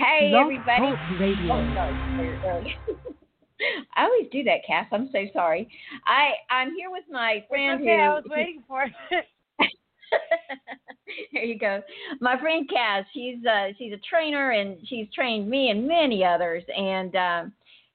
Hey, Blog everybody. Radio. Oh, sorry. Sorry. I always do that, Cass. I'm so sorry. I I'm here with my friend okay, who. I was waiting for it. there you go. My friend Cass. She's uh she's a trainer and she's trained me and many others and um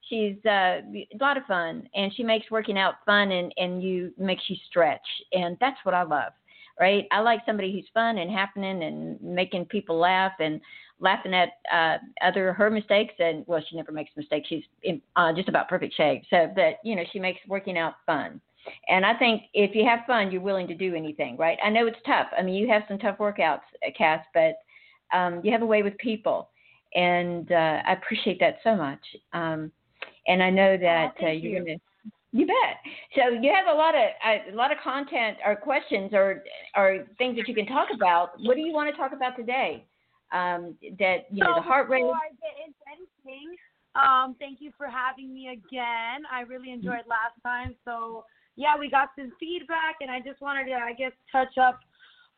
she's uh a lot of fun and she makes working out fun and and you makes you stretch and that's what I love. Right? I like somebody who's fun and happening and making people laugh and laughing at uh other her mistakes and well she never makes mistakes she's in uh just about perfect shape so but you know she makes working out fun and i think if you have fun you're willing to do anything right i know it's tough i mean you have some tough workouts uh, cass but um you have a way with people and uh i appreciate that so much um and i know that Oh, uh, you're you. gonna you bet. So you have a lot of uh, a lot of content or questions or or things that you can talk about. What do you want to talk about today? Um, that you know so the heart rate. Before I get into anything, um, thank you for having me again. I really enjoyed last time. So yeah, we got some feedback, and I just wanted to, I guess, touch up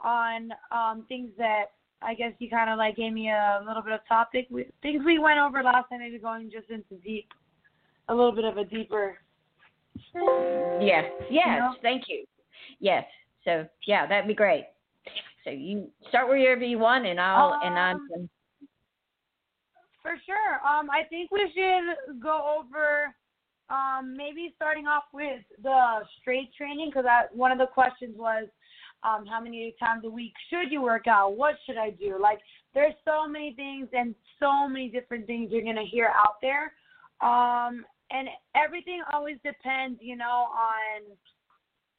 on um, things that I guess you kind of like gave me a little bit of topic. We, things we went over last time, maybe going just into deep, a little bit of a deeper. Yes, yes, know? thank you. Yes, so yeah, that'd be great. So you start wherever you want, and I'll and I'm. Um, For sure. Um, I think we should go over um, maybe starting off with the strength training because one of the questions was um, how many times a week should you work out? What should I do? Like, there's so many things and so many different things you're gonna hear out there, um, and everything always depends, you know, on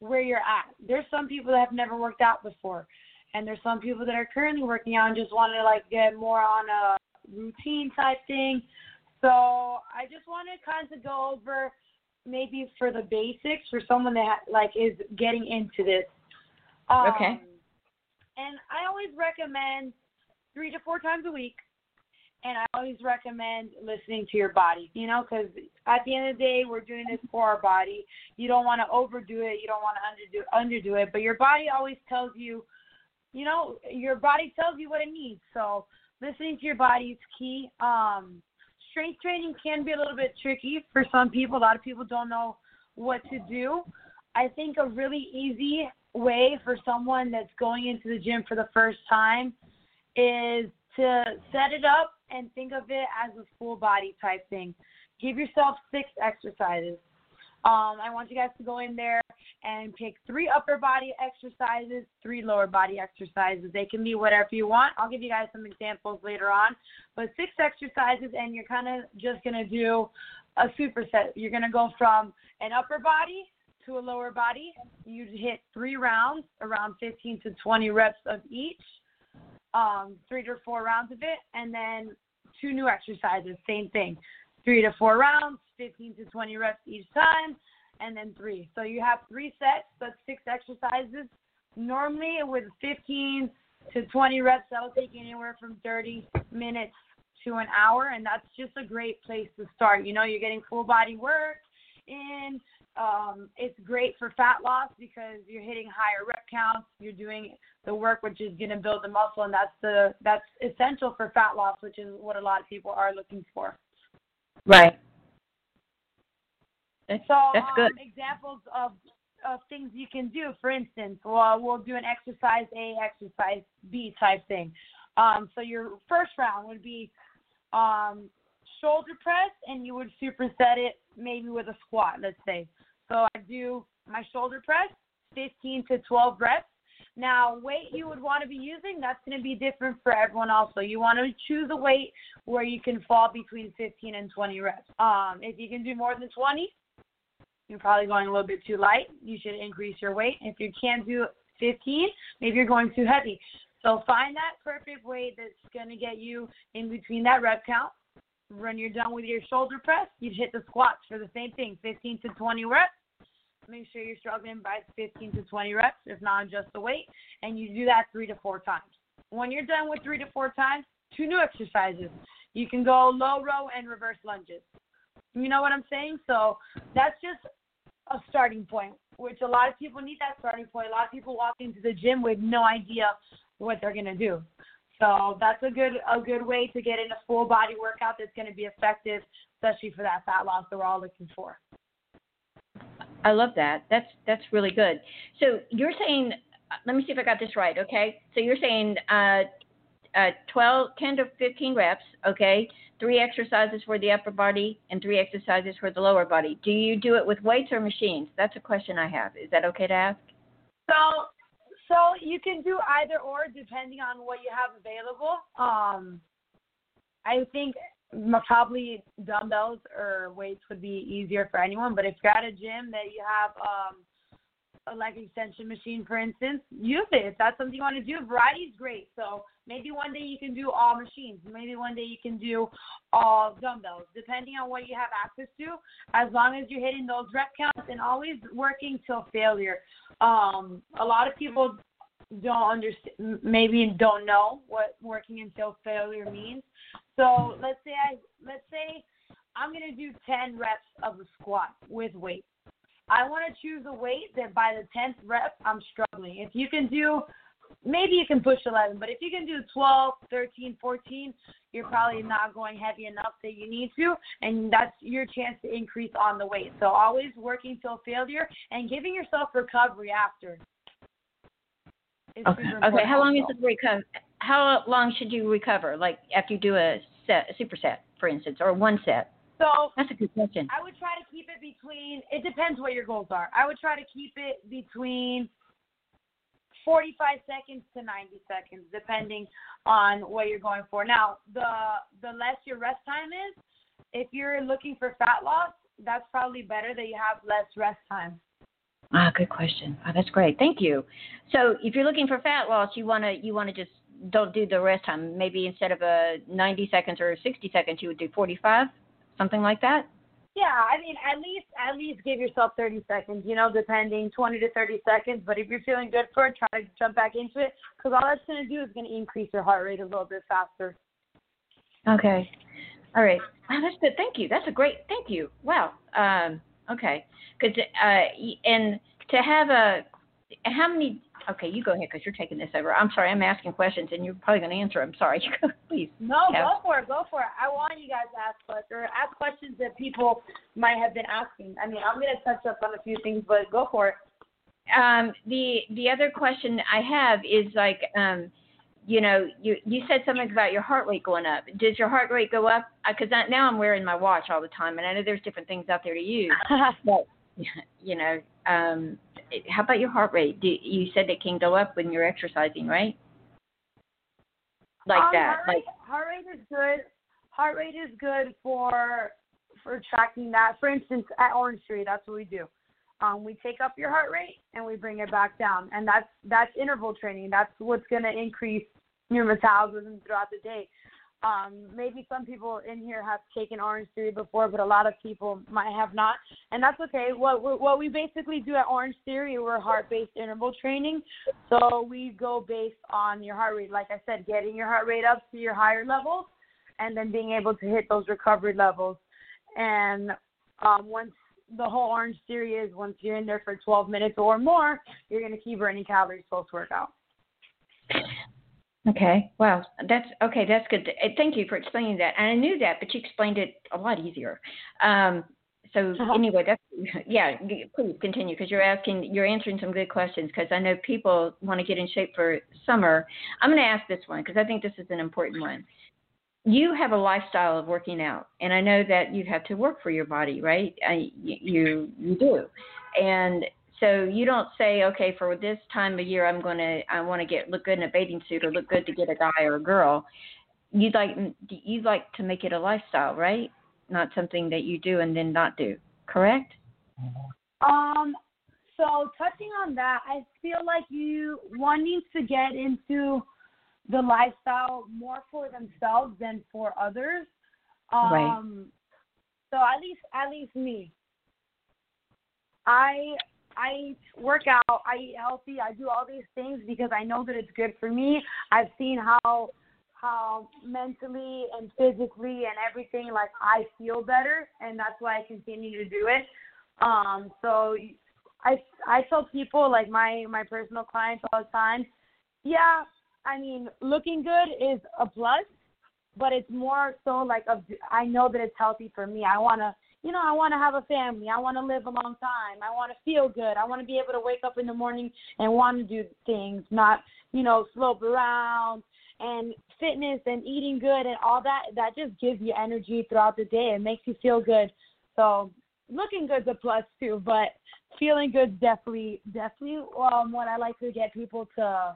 where you're at. There's some people that have never worked out before, and there's some people that are currently working out and just want to like get more on a routine type thing. So I just want to kind of go over maybe for the basics for someone that like is getting into this. Um, Okay. And I always recommend three to four times a week. And I always recommend listening to your body, you know, because at the end of the day, we're doing this for our body. You don't want to overdo it. You don't want to underdo underdo it. But your body always tells you, you know, your body tells you what it needs. So listening to your body is key. Um, strength training can be a little bit tricky for some people. A lot of people don't know what to do. I think a really easy way for someone that's going into the gym for the first time is to set it up and think of it as a full body type thing. Give yourself six exercises. Um, I want you guys to go in there and pick three upper body exercises, three lower body exercises. They can be whatever you want. I'll give you guys some examples later on. But six exercises, and you're kind of just going to do a superset. You're going to go from an upper body to a lower body. You hit three rounds, around 15 to 20 reps of each, um, three to four rounds of it, and then two new exercises, same thing. Three to four rounds, 15 to 20 reps each time, and then three. So you have three sets, that's six exercises. Normally, with 15 to 20 reps, that'll take anywhere from 30 minutes to an hour, and that's just a great place to start. You know, you're getting full body work in. Um, it's great for fat loss because you're hitting higher rep counts. You're doing the work which is going to build the muscle, and that's the that's essential for fat loss, which is what a lot of people are looking for. Right. That's, So that's um, good. examples of of things you can do. For instance, well, we'll do an exercise A, exercise B type thing. Um, so your first round would be um, shoulder press, and you would superset it maybe with a squat, let's say. So I do my shoulder press, 15 to 12 reps. Now, weight you would want to be using, that's going to be different for everyone also. You want to choose a weight where you can fall between 15 and 20 reps. Um, if you can do more than 20, you're probably going a little bit too light. You should increase your weight. If you can't do 15, maybe you're going too heavy. So find that perfect weight that's going to get you in between that rep count. When you're done with your shoulder press, you'd hit the squats for the same thing, 15 to 20 reps. Make sure you're struggling by 15 to 20 reps, if not just the weight, and you do that three to four times. When you're done with three to four times, two new exercises. You can go low row and reverse lunges. You know what I'm saying? So that's just a starting point, which a lot of people need that starting point. A lot of people walk into the gym with no idea what they're to do. So that's a good a good way to get in a full body workout that's to be effective, especially for that fat loss that we're all looking for. I love that. That's that's really good. So you're saying, let me see if I got this right. Okay, so you're saying uh, uh, 12, 10 to 15 reps. Okay, three exercises for the upper body and three exercises for the lower body. Do you do it with weights or machines? That's a question I have. Is that okay to ask? So so you can do either or depending on what you have available. Um, I think probably dumbbells or weights would be easier for anyone. But if you're at a gym that you have um, a leg extension machine, for instance, use it. If that's something you want to do, variety is great. So maybe one day you can do all machines. Maybe one day you can do all dumbbells, depending on what you have access to. As long as you're hitting those rep counts and always working till failure. Um, a lot of people don't understand, maybe don't know what working until failure means. So let's say I let's say I'm gonna do 10 reps of a squat with weight. I want to choose a weight that by the 10th rep I'm struggling. If you can do, maybe you can push 11, but if you can do 12, 13, 14, you're probably not going heavy enough that you need to, and that's your chance to increase on the weight. So always working till failure and giving yourself recovery after. Okay. Okay. How long is the recover? How long should you recover? Like after you do a set, a superset, for instance, or one set? So that's a good question. I would try to keep it between. It depends what your goals are. I would try to keep it between 45 seconds to 90 seconds, depending on what you're going for. Now, the the less your rest time is, if you're looking for fat loss, that's probably better that you have less rest time. Ah, good question. Oh, that's great. Thank you. So, if you're looking for fat loss, you wanna you wanna just don't do the rest time. Maybe instead of a 90 seconds or 60 seconds, you would do 45, something like that. Yeah, I mean, at least at least give yourself 30 seconds. You know, depending 20 to 30 seconds. But if you're feeling good for it, try to jump back into it because all that's going to do is going to increase your heart rate a little bit faster. Okay. All right. Wow, that's good. Thank you. That's a great. Thank you. Wow. Um, okay. Because uh, and to have a how many Okay, you go ahead because you're taking this over. I'm sorry, I'm asking questions and you're probably going to answer. I'm sorry. Please. No, go for it. Go for it. I want you guys to ask questions or ask questions that people might have been asking. I mean, I'm going to touch up on a few things, but go for it. Um, the the other question I have is like, um, you know, you you said something about your heart rate going up. Does your heart rate go up? Because now I'm wearing my watch all the time, and I know there's different things out there to use. but you know, um, how about your heart rate? Do, you said it can go up when you're exercising, right? Like um, that. Heart like rate, heart rate is good. Heart rate is good for for tracking that. For instance, at Orange Theory, that's what we do. Um, we take up your heart rate and we bring it back down, and that's that's interval training. That's what's going to increase your metabolism throughout the day. Um, maybe some people in here have taken Orange Theory before, but a lot of people might have not, and that's okay. What what we basically do at Orange Theory, we're heart-based interval training, so we go based on your heart rate. Like I said, getting your heart rate up to your higher levels, and then being able to hit those recovery levels. And um, once the whole Orange Theory is, once you're in there for 12 minutes or more, you're going to keep burning calories post workout. Okay. Wow. That's okay. That's good. Eh, thank you for explaining that. And I knew that, but you explained it a lot easier. Um, so uh-huh. anyway, that's yeah. Please continue because you're asking, you're answering some good questions. Because I know people want to get in shape for summer. I'm going to ask this one because I think this is an important one. You have a lifestyle of working out, and I know that you have to work for your body, right? I, you you do, and so you don't say, okay, for this time of year, I'm going to, I want to get look good in a bathing suit or look good to get a guy or a girl. You'd like, you'd like to make it a lifestyle, right? Not something that you do and then not do. Correct? Um. So touching on that, I feel like you one needs to get into the lifestyle more for themselves than for others. Um, right. So at least, at least me. I I work out, I eat healthy, I do all these things because I know that it's good for me. I've seen how how mentally and physically and everything like I feel better and that's why I continue to do it. Um so I I tell people like my my personal clients all the time, yeah, I mean, looking good is a plus, but it's more so like a, I know that it's healthy for me. I want to, you know, I want to have a family. I want to live a long time. I want to feel good. I want to be able to wake up in the morning and want to do things, not, you know, slope around and fitness and eating good and all that. That just gives you energy throughout the day. It makes you feel good. So looking good's a plus too, but feeling good definitely, definitely um, what I like to get people to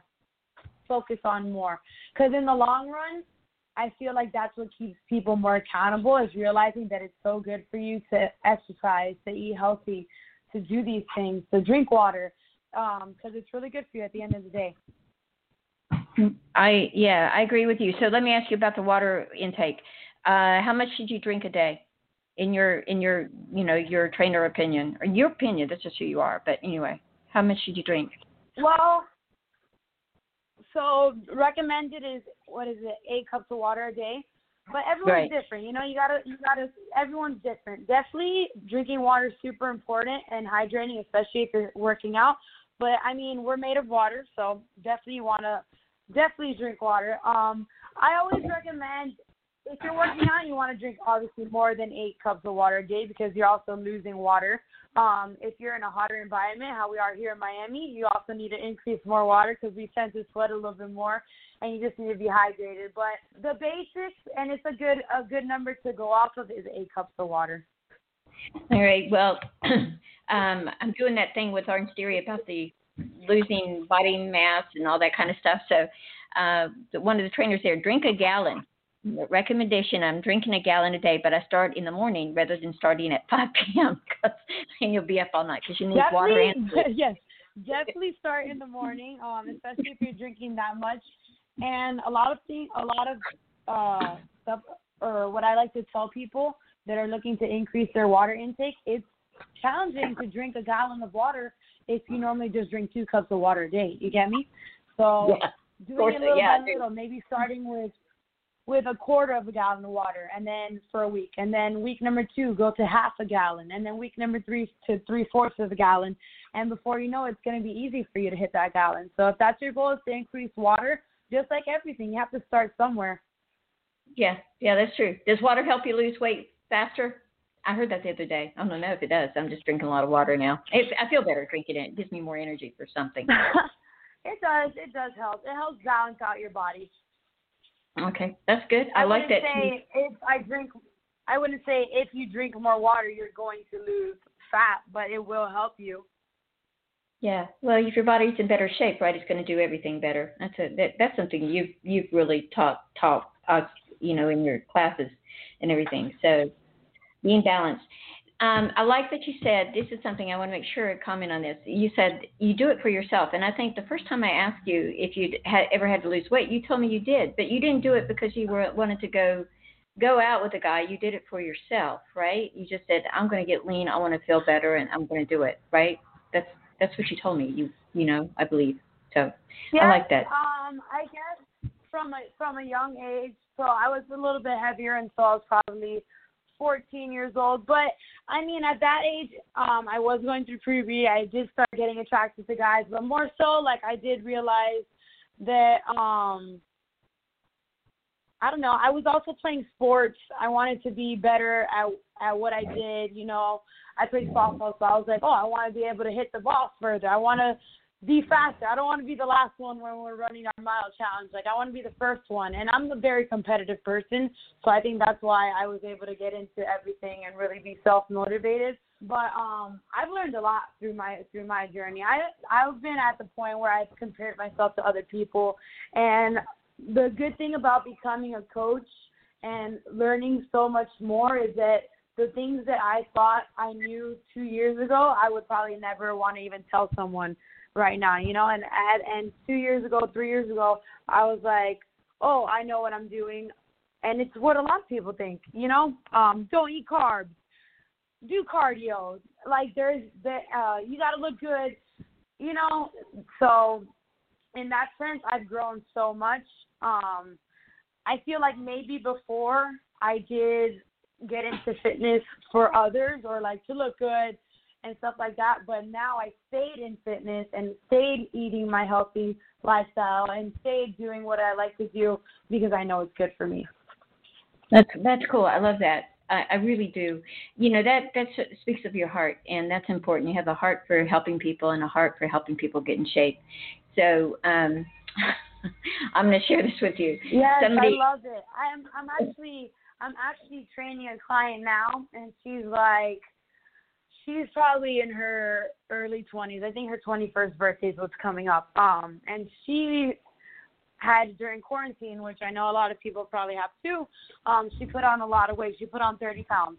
focus on more. Because in the long run, I feel like that's what keeps people more accountable is realizing that it's so good for you to exercise, to eat healthy, to do these things, to drink water, because um, it's really good for you at the end of the day. I yeah, I agree with you. So let me ask you about the water intake. Uh, how much should you drink a day? In your in your you know your trainer opinion or your opinion, that's just who you are. But anyway, how much should you drink? Well, so recommended is what is it? Eight cups of water a day. But everyone's right. different. You know, you gotta you gotta everyone's different. Definitely drinking water is super important and hydrating, especially if you're working out. But I mean, we're made of water, so definitely you wanna definitely drink water. Um, I always recommend if you're working out, you want to drink obviously more than eight cups of water a day because you're also losing water. Um, if you're in a hotter environment, how we are here in Miami, you also need to increase more water because we tend to sweat a little bit more, and you just need to be hydrated. But the basics, and it's a good a good number to go off of, is eight cups of water. All right. Well, um, I'm doing that thing with Orange Theory about the losing body mass and all that kind of stuff. So, uh, one of the trainers there, drink a gallon recommendation I'm drinking a gallon a day, but I start in the morning rather than starting at 5 p.m. because then you'll be up all night because you need definitely, water and food. yes, definitely start in the morning, um, especially if you're drinking that much. And a lot of things, a lot of uh, stuff, or what I like to tell people that are looking to increase their water intake, it's challenging to drink a gallon of water if you normally just drink two cups of water a day. You get me? So yeah, doing it little yeah, by little, maybe starting with with a quarter of a gallon of water and then for a week. And then week number two go to half a gallon. And then week number three to three fourths of a gallon. And before you know it, it's going to be easy for you to hit that gallon. So if that's your goal is to increase water just like everything you have to start somewhere. Yeah. Yeah that's true. Does water help you lose weight faster? I heard that the other day. I don't know if it does. I'm just drinking a lot of water now. It, i feel better drinking it. It gives me more energy for something. It does. It does help. It helps balance out your body Okay, that's good. I, I like that. Say if I drink, I wouldn't say if you drink more water, you're going to lose fat, but it will help you. Yeah, well, if your body's in better shape, right, it's going to do everything better. That's a that, that's something you've you've really taught taught us, you know, in your classes and everything. So being balanced. Um, I like that you said this is something I want to make sure I comment on this. You said you do it for yourself, and I think the first time I asked you if you had ever had to lose weight, you told me you did, but you didn't do it because you were wanted to go go out with a guy. You did it for yourself, right? You just said I'm going to get lean, I want to feel better, and I'm going to do it, right? That's that's what you told me. You you know I believe so. Yeah, I like that. Um, I guess from a from a young age, so I was a little bit heavier, and so I was probably 14 years old. But I mean, at that age, um, I was going through puberty. I did start getting attracted to guys, but more so, like I did realize that um, I don't know. I was also playing sports. I wanted to be better at at what I did. You know, I played softball, so I was like, oh, I want to be able to hit the ball further. I want to be faster. I don't want to be the last one when we're running our mile challenge. Like I want to be the first one. And I'm a very competitive person, so I think that's why I was able to get into everything and really be self motivated. But um I've learned a lot through my through my journey. I I've been at the point where I've compared myself to other people and the good thing about becoming a coach and learning so much more is that the things that I thought I knew two years ago, I would probably never want to even tell someone right now, you know. And and, two years ago, three years ago, I was like, oh, I know what I'm doing, and it's what a lot of people think, you know. Um, don't eat carbs, do cardio. Like there's the uh, you got to look good, you know. So in that sense, I've grown so much. Um, I feel like maybe before I did get into fitness for others or like to look good and stuff like that. But now I stayed in fitness and stayed eating my healthy lifestyle and stayed doing what I like to do because I know it's good for me. That's that's cool. I love that. I, I really do. You know that that speaks of your heart, and that's important. You have a heart for helping people and a heart for helping people get in shape. So um, I'm going to share this with you. Yes, Somebody, I love it. I'm I'm actually I'm actually training a client now, and she's like, she's probably in her early 20s. I think her 21st birthday is what's coming up. Um, and she had during quarantine, which I know a lot of people probably have too. Um, she put on a lot of weight. She put on 30 pounds,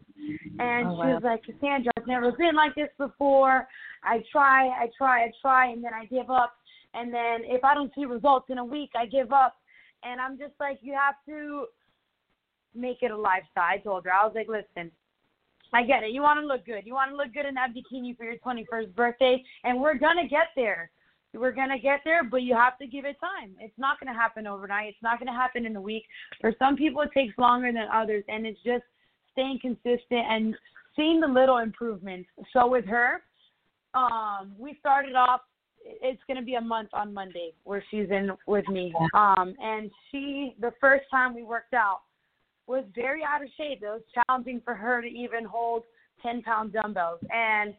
and Oh, she was like, Cassandra, I've never been like this before. I try, I try, I try, and then I give up. And then if I don't see results in a week, I give up. And I'm just like, you have to make it a lifestyle. I told her, I was like, listen, I get it. You want to look good. You want to look good in that bikini for your 21st birthday, and we're gonna get there. We're gonna get there, but you have to give it time. It's not gonna happen overnight. It's not gonna happen in a week. For some people, it takes longer than others, and it's just staying consistent and seeing the little improvements. So with her, um, we started off. It's gonna be a month on Monday where she's in with me. Um, and she, the first time we worked out, was very out of shape. It was challenging for her to even hold 10 pound dumbbells. And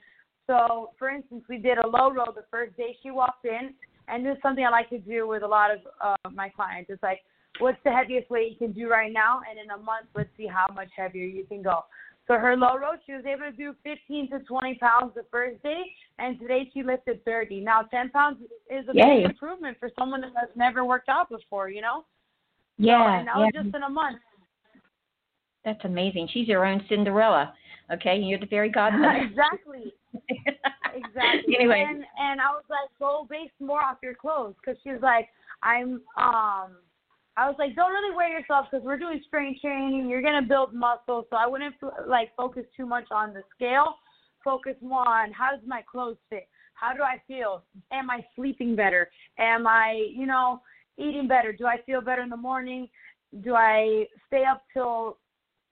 so, for instance, we did a low row the first day she walked in, and this is something I like to do with a lot of uh, my clients. It's like, what's the heaviest weight you can do right now? And in a month, let's see how much heavier you can go. So her low row, she was able to do 15 to 20 pounds the first day, and today she lifted 30. Now, 10 pounds is a Yay. big improvement for someone that has never worked out before, you know? So, yeah, and that was just in a month. That's amazing. She's your own Cinderella. Okay, you're the fairy godmother. exactly. Exactly. anyway, And and I was like, go base more off your clothes, because she's like, I'm um. I was like, don't really wear yourself because we're doing strength training. You're gonna build muscle, so I wouldn't like focus too much on the scale. Focus more on how does my clothes fit? How do I feel? Am I sleeping better? Am I, you know, eating better? Do I feel better in the morning? Do I stay up till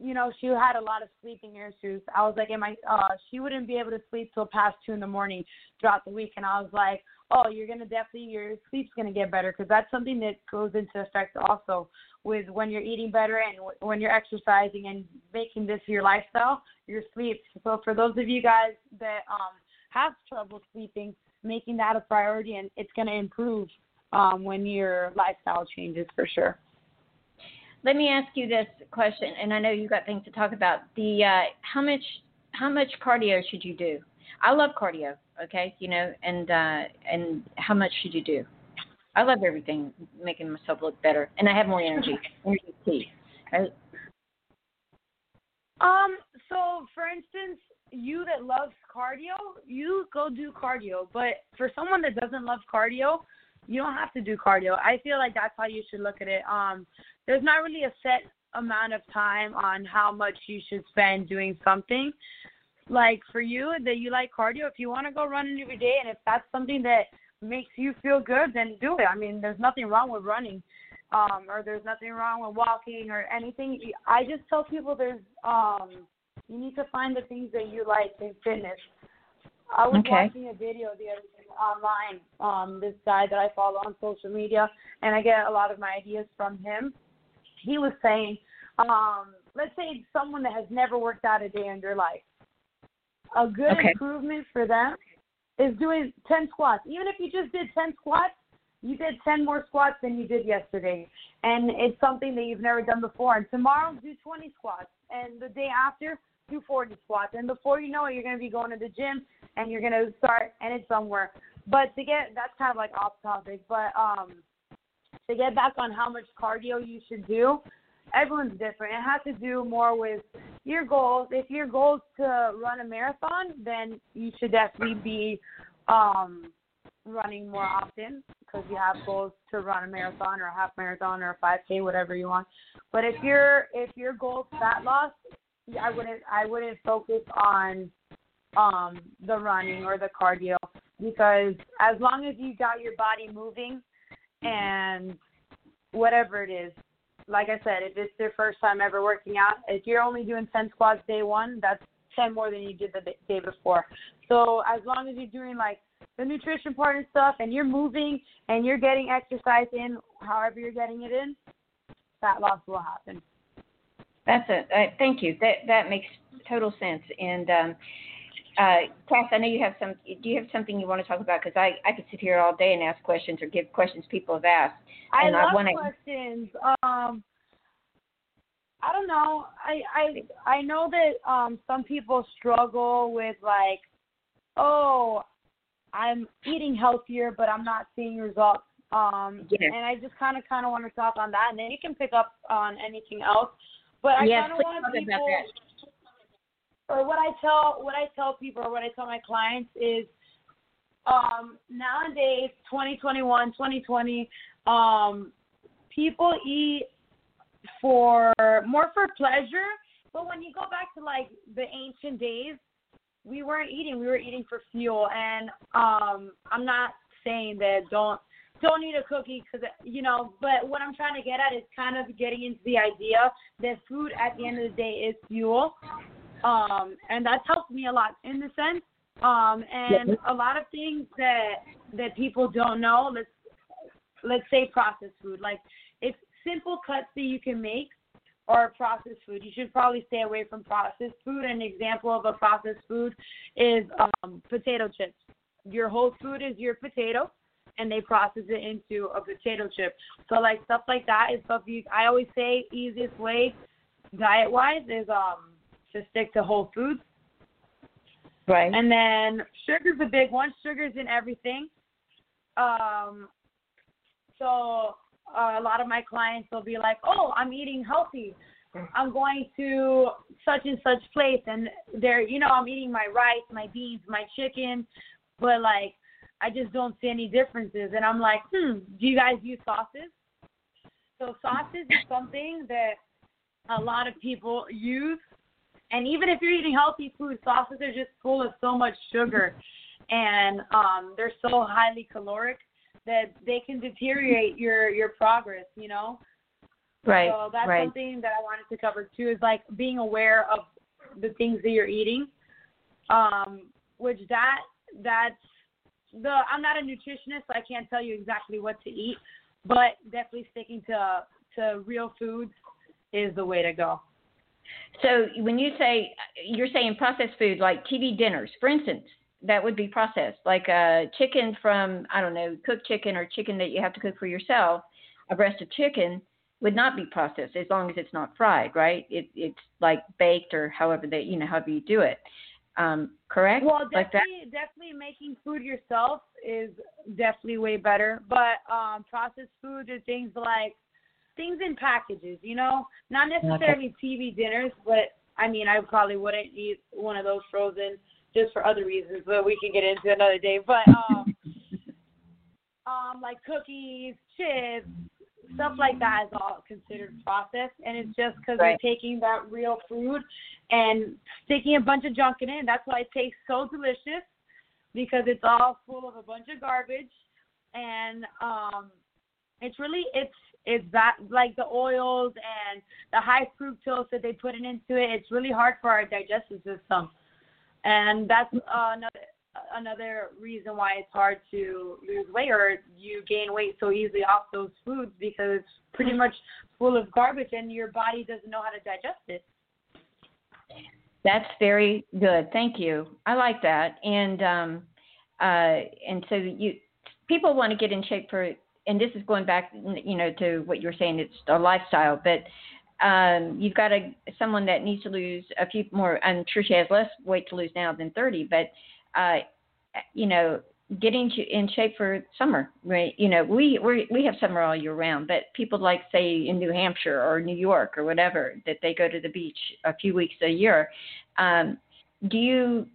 you know, she had a lot of sleeping issues. I was like, am I, uh, she wouldn't be able to sleep till past two in the morning throughout the week. And I was like, oh, you're to definitely, your sleep's to get better because that's something that goes into effect also with when you're eating better and w- when you're exercising and making this your lifestyle, your sleep. So for those of you guys that, um, have trouble sleeping, making that a priority and it's to improve, um, when your lifestyle changes for sure. Let me ask you this question, and I know you got things to talk about. The uh, how much how much cardio should you do? I love cardio. Okay, you know, and uh, and how much should you do? I love everything, making myself look better, and I have more energy. Energy key. Right? Um, so for instance, you that loves cardio, you go do cardio. But for someone that doesn't love cardio, you don't have to do cardio. I feel like that's how you should look at it. Um, there's not really a set amount of time on how much you should spend doing something. Like for you that you like cardio, if you want to go running every day and if that's something that makes you feel good, then do it. I mean, there's nothing wrong with running. Um, or there's nothing wrong with walking or anything. I just tell people there's um you need to find the things that you like in fitness. I was Okay. watching a video the other day online, um, this guy that I follow on social media and I get a lot of my ideas from him. He was saying, um, let's say someone that has never worked out a day in their life. A good Okay. improvement for them is doing 10 squats. Even if you just did 10 squats, you did 10 more squats than you did yesterday. And it's something that you've never done before. And tomorrow, do 20 squats. And the day after, do 40 squats. And before you know it, you're going to be going to the gym and you're going to start and it's somewhere. But to get, that's kind of like off topic. But um, to get back on how much cardio you should do, everyone's different. It has to do more with your goals. If your goal is to run a marathon, then you should definitely be um, running more often because you have goals to run a marathon or a half marathon or a 5K, whatever you want. But if your if your goal is fat loss, I wouldn't I wouldn't focus on um, the running or the cardio because as long as you got your body moving and whatever it is, like I said, if it's your first time ever working out, if you're only doing 10 squats day one, that's ten more than you did the day before. So as long as you're doing like the nutrition part and stuff, and you're moving and you're getting exercise in, however you're getting it in, fat loss will happen. That's it. Uh, thank you. That that makes total sense. And um, uh, Cass, I know you have some. Do you have something you want to talk about? Because I I could sit here all day and ask questions or give questions people have asked. I and love I wanna, questions. Um, I don't know. I I I know that um some people struggle with like, oh, I'm eating healthier, but I'm not seeing results. Um, Yes. and I just kind of kind of want to talk on that, and then you can pick up on anything else. But I Yes, kind of want people, that. Or what I tell what I tell people, or what I tell my clients is, um, nowadays, 2021, 2020, um, people eat for more for pleasure. But when you go back to like the ancient days, we weren't eating. We were eating for fuel. And um, I'm not saying that don't don't eat a cookie because you know. But what I'm trying to get at is kind of getting into the idea that food at the end of the day is fuel. Um, and that's helped me a lot in the sense. Um, and a lot of things that that people don't know. Let's let's say processed food. Like it's simple cuts that you can make or processed food. You should probably stay away from processed food. An example of a processed food is um, potato chips. Your whole food is your potato, and they process it into a potato chip. So like stuff like that is stuff you. I always say easiest way, diet wise, is um to stick to whole foods. right. And then sugar's a big one. Sugar's in everything. Um, so uh, a lot of my clients will be like, "Oh, I'm eating healthy. I'm going to such and such place, and they're, you know, I'm eating my rice, my beans, my chicken, but like, I just don't see any differences." And I'm like, "Hmm, do you guys use sauces?" So sauces is something that a lot of people use and even if you're eating healthy food, sauces are just full of so much sugar, and um, they're so highly caloric that they can deteriorate your your progress. You know. right. So that's right. something that I wanted to cover too. Is like being aware of the things that you're eating. Um, which that that's the I'm not a nutritionist, so I can't tell you exactly what to eat, but definitely sticking to to real foods is the way to go. So when you say you're saying processed food like TV dinners, for instance, that would be processed, like a chicken from I don't know, cooked chicken or chicken that you have to cook for yourself. A breast of chicken would not be processed as long as it's not fried, right? It, it's like baked or however that you know however you do it. Um, correct? Well, like that. definitely, definitely making food yourself is definitely way better. But um, processed foods are things like things in packages. You know, not necessarily TV dinners, but I mean, I probably wouldn't eat one of those frozen just for other reasons, but we can get into another day. But um, um, like cookies, chips, stuff like that is all considered processed, and it's just because Right. they're taking that real food and sticking a bunch of junk in it. That's why it tastes so delicious because it's all full of a bunch of garbage, and um, it's really it's it's that like the oils and the high fructose that they put it into it. It's really hard for our digestive system, and that's uh, another another reason why it's hard to lose weight or you gain weight so easily off those foods because it's pretty much full of garbage and your body doesn't know how to digest it. That's very good. Thank you. I like that. And um, uh, and so you people want to get in shape for, and this is going back, you know, to what you were saying. It's a lifestyle, but um, you've got a someone that needs to lose a few more. I'm sure she has less weight to lose now than 30, but uh, you know, getting in shape for summer, right? You know, we we we have summer all year round, but people like say in New Hampshire or New York or whatever that they go to the beach a few weeks a year. Um, do you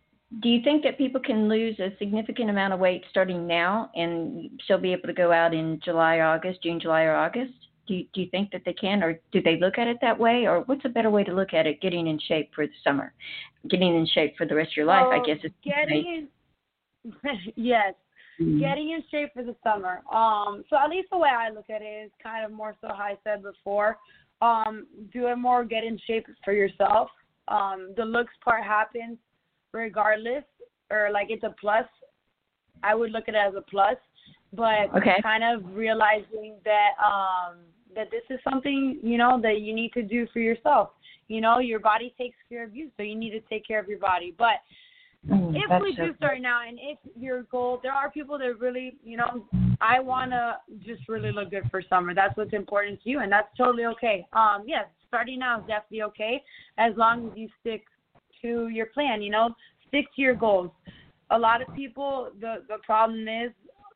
do you think that people can lose a significant amount of weight starting now and still be able to go out in July, August, June, July, or August? Do you, do you think that they can, or do they look at it that way, or what's a better way to look at it? Getting in shape for the summer, getting in shape for the rest of your life, I guess. Is getting in yes, Mhm. getting in shape for the summer. Um, so at least the way I look at it is kind of more so how I said before. Um, do it more get in shape for yourself. um the looks part happens regardless or like it's a plus. I would look at it as a plus but okay. kind of realizing that um that this is something you know that you need to do for yourself. You know your body takes care of you so you need to take care of your body. But Mm, if we do start now and if your goal there are people that really you know i want to just really look good for summer. That's what's important to you and that's totally okay. Um yes starting now is definitely okay as long as you stick to your plan you know stick to your goals a lot of people the the problem is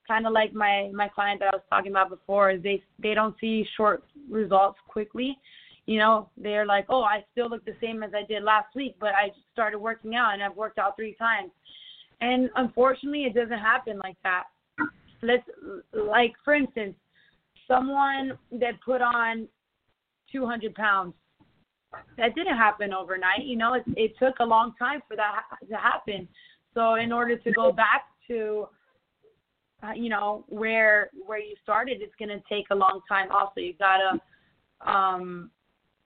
kind of like my my client that i was talking about before is they they don't see short results quickly you know, they're like, oh, I still look the same as I did last week, but I started working out and I've worked out three times. And unfortunately, it doesn't happen like that. Let's, like, for instance, someone that put on 200 pounds, that didn't happen overnight. You know, it, it took a long time for that to happen. So, in order to go back to, uh, you know, where where you started, it's to take a long time. Also, you gotta um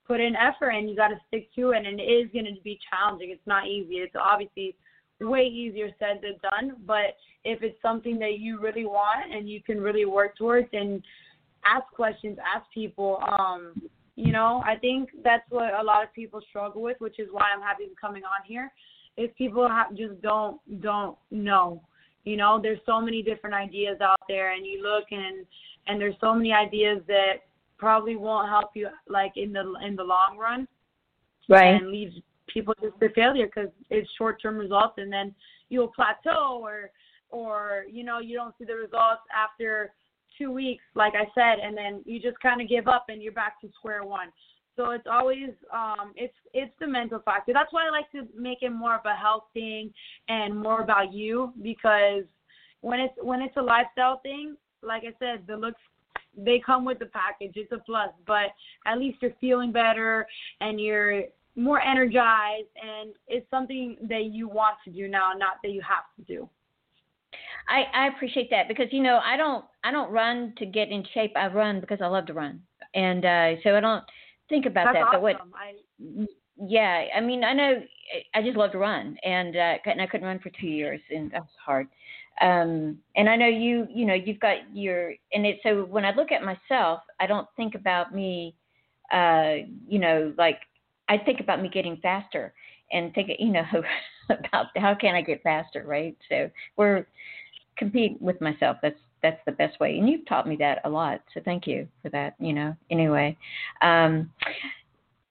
put in effort and you got to stick to it and it is to be challenging it's not easy it's obviously way easier said than done but if it's something that you really want and you can really work towards and ask questions ask people um you know i think that's what a lot of people struggle with which is why i'm happy to coming on here is people have, just don't don't know. You know there's so many different ideas out there and you look and and there's so many ideas that probably won't help you like in the in the long run. Right. And leaves people just to failure because it's short term results and then you'll plateau or or you know you don't see the results after two weeks like i said and then you just kind of give up and you're back to square one so it's always um it's it's the mental factor that's why i like to make it more of a health thing and more about you because when it's when it's a lifestyle thing like i said the looks they come with the package. It's a plus, but at least you're feeling better and you're more energized, and it's something that you want to do now, not that you have to do. I, I appreciate that because you know I don't I don't run to get in shape. I run because I love to run, and uh, so I don't think about That's that. Awesome. But what? I, yeah, I mean I know I just love to run, and uh, and I couldn't run for two years, and that was hard um and i know you you know you've got your and it so when i look at myself i don't think about me uh you know like i think about me getting faster and think you know about how can i get faster right so we're compete with myself. That's that's the best way. And you've taught me that a lot so thank you for that you know anyway. Um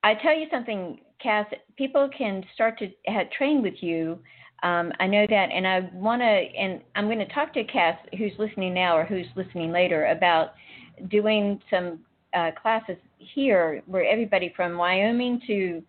i tell you something cass people can start to have, train with you. Um, I know that, and I want to, and I'm going to talk to Cass, who's listening now or who's listening later, about doing some uh, classes here where everybody from Wyoming to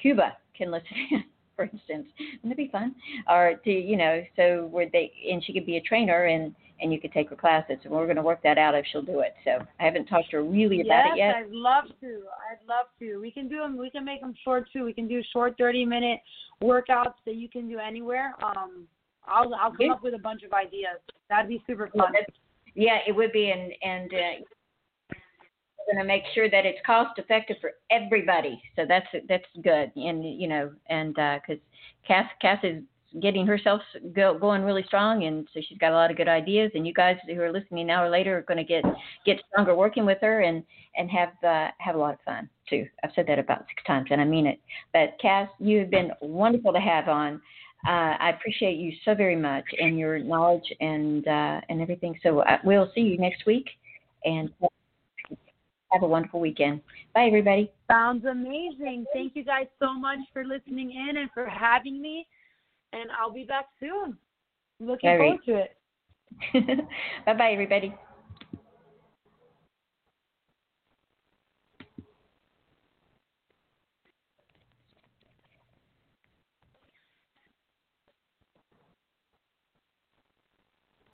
Cuba can listen. for instance, wouldn't it be fun? Or to, you know, so where they, and she could be a trainer and and you could take her classes. And we're going to work that out if she'll do it. So I haven't talked to her really about yes, it yet. I'd love to. I'd love to. We can do them. We can make them short too. We can do short 30 minute workouts that you can do anywhere. Um, I'll I'll come yeah. up with a bunch of ideas. That'd be super fun. Yeah, it would be, and and uh, we're going to make sure that it's cost effective for everybody. So that's that's good, and you know, and because uh, Cass Cass is getting herself go, going really strong, and so she's got a lot of good ideas. And you guys who are listening now or later are going to get get stronger working with her and and have uh, have a lot of fun too. I've said that about six times, and I mean it. But Cass, you have been wonderful to have on. Uh, I appreciate you so very much and your knowledge and uh, and everything. So uh, we'll see you next week, and have a wonderful weekend. Bye, everybody. Sounds amazing. Thank you guys so much for listening in and for having me and I'll be back soon. Looking Very. forward to it. bye bye, everybody.